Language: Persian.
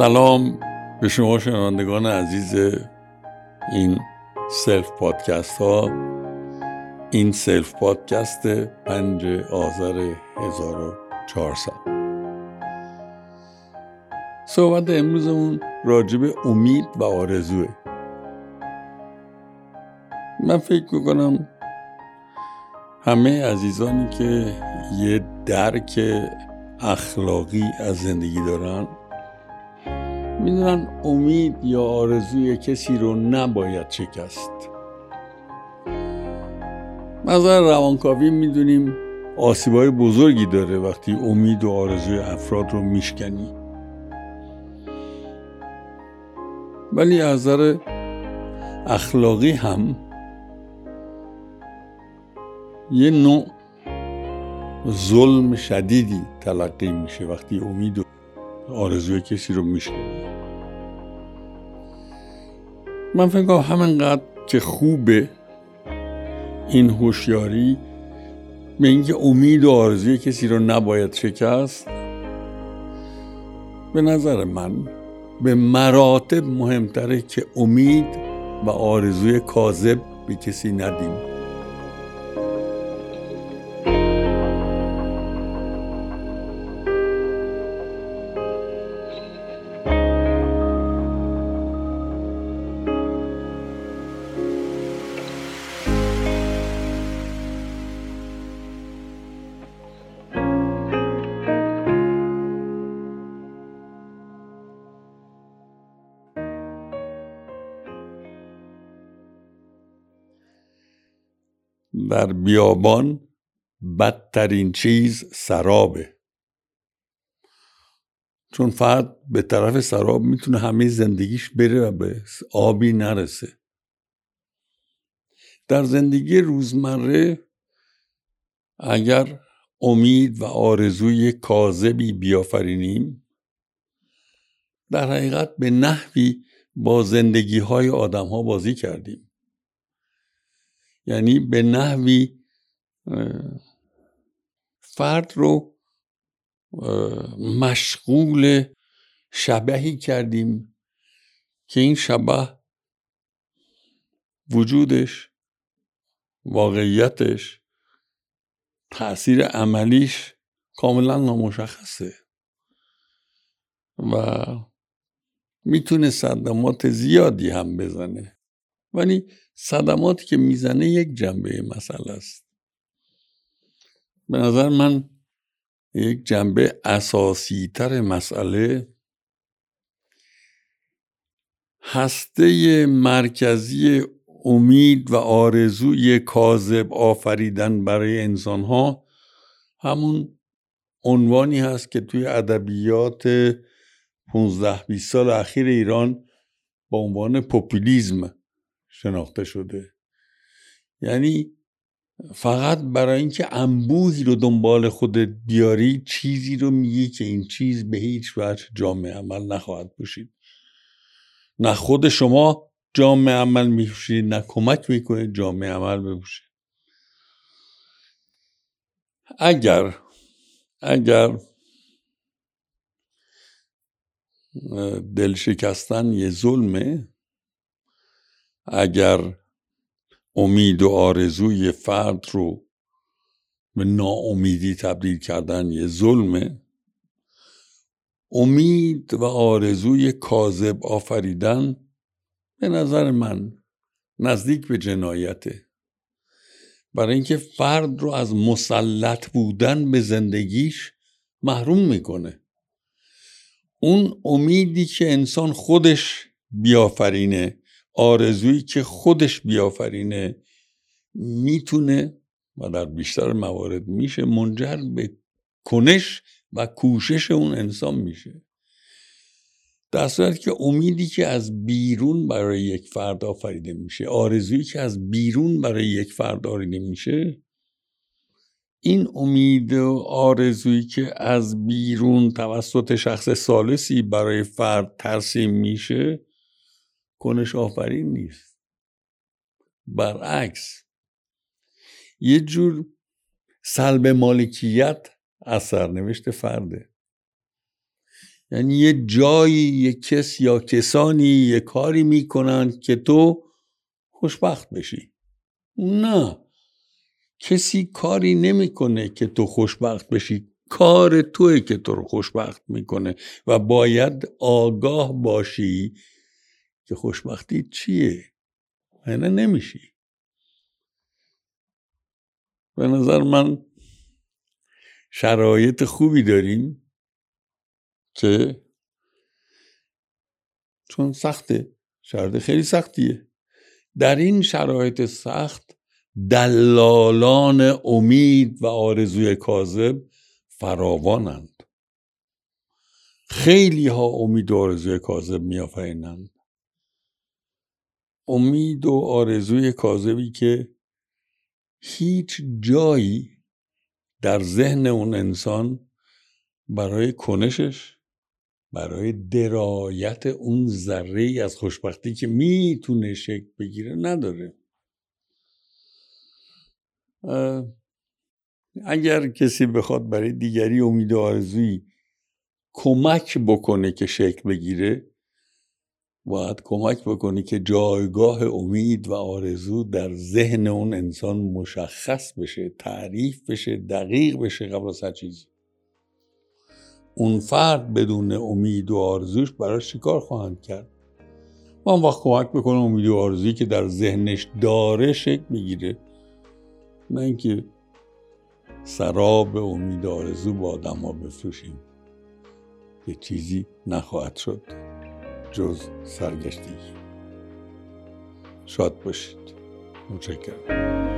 سلام به شما شنوندگان عزیز این self پادکست ها. این self پادکست پنج آذر 1400 صحبت امروزمون راجع به امید و آرزوه. من فکر می‌کنم همه عزیزانی که یه درک اخلاقی از زندگی دارن می‌دونن امید یا آرزوی کسی رو نباید شکست. نظر روانکاوی می‌دونیم آسیبای بزرگی داره وقتی امید و آرزوی افراد رو میشکنی. ولی از اخلاقی هم یه نوع ظلم شدیدی تلقی میشه وقتی امید و آرزوی کسی رو میشکنی. من فکر کنم همینقدر که خوبه این هوشیاری به اینکه امید و آرزوی کسی رو نباید شکست به نظر من به مراتب مهمتره که امید و آرزوی کاذب به کسی ندیم. در بیابان بدترین چیز سرابه. چون فرد به طرف سراب می‌تونه همه زندگیش بره و به آبی نرسه. در زندگی روزمره اگر امید و آرزوی کاذبی بیافرینیم در حقیقت به نحوی با زندگی های آدم ها بازی کردیم. یعنی به نحوی فرد رو مشغول شبهی کردیم که این شبه وجودش واقعیتش تاثیر عملیش کاملا نامشخصه. و می‌تونه صدمات زیادی هم بزنه. ولی صدماتی که می‌زنه یک جنبه مسئله است. به نظر من یک جنبه اساسی تر مسئله هسته مرکزی امید و آرزوی کاذب آفریدن برای انسان ها همون عنوانی هست که توی ادبیات 15 20 سال اخیر ایران با عنوان پوپولیزم شناخته شده. یعنی فقط برای اینکه انبوهی رو دنبال خودت بیاری چیزی رو میگی که این چیز به هیچ وجه جامعه عمل نخواهد باشید. نه خود شما جامعه عمل میشید نه کمک می‌کنه جامعه عمل بپوشید اگر اگر دل شکستن یه ظلمه اگر امید و آرزوی فرد رو به ناامیدی تبدیل کردن یه ظلمه امید و آرزوی کاذب آفریدن به نظر من نزدیک به جنایته برای اینکه فرد رو از مسلط بودن به زندگیش محروم می‌کنه. اون امیدی که انسان خودش بیافرینه آرزویی که خودش بیافرینه می‌تونه و در بیشتر موارد میشه منجر به کنش و کوشش اون انسان میشه. در صورتی که امیدی که از بیرون برای یک فرد آفریده میشه آرزویی که از بیرون برای یک فرد آفریده میشه این امید و آرزویی که از بیرون توسط شخص سالسی برای فرد ترسیم میشه کنش آفرین نیست. برعکس یه جور سلب مالکیت از سرنوشت فرده. یعنی یه جایی یه کس یا کسانی یه کاری می‌کنن که تو خوشبخت بشی. نه. کسی کاری نمی‌کنه که تو خوشبخت بشی. کار توی که تو رو خوشبخت می‌کنه و باید آگاه باشی که خوشبختی چیه؟ اینه نمیشی. به نظر من شرایط خوبی داریم که چون سخته. شرایط خیلی سختیه. در این شرایط سخت دلالان امید و آرزوی کاذب فراوانند. خیلی ها امید و آرزوی کاذب میآفرینند. امید و آرزوی کاذبی که هیچ جایی در ذهن اون انسان برای کنشش برای درایت اون ذره از خوشبختی که می‌تونه شکل بگیره نداره. اگر کسی بخواد برای دیگری امید و آرزویی کمک بکنه که شکل بگیره باید کمک بکنه که جایگاه امید و آرزو در ذهن اون انسان مشخص بشه تعریف بشه دقیق بشه قبل از هر چیزی. اون فرد بدون امید و آرزوش براش چیکار خواهند کرد؟ ما هم وقت کمک بکنه امید و آرزویی که در ذهنش داره شکل بگیره. نه اینکه سراب امید و آرزو با آدم ها بفروشیم. یه چیزی نخواهد شد. جز سرگشتگی شاد باشید. متشکرم.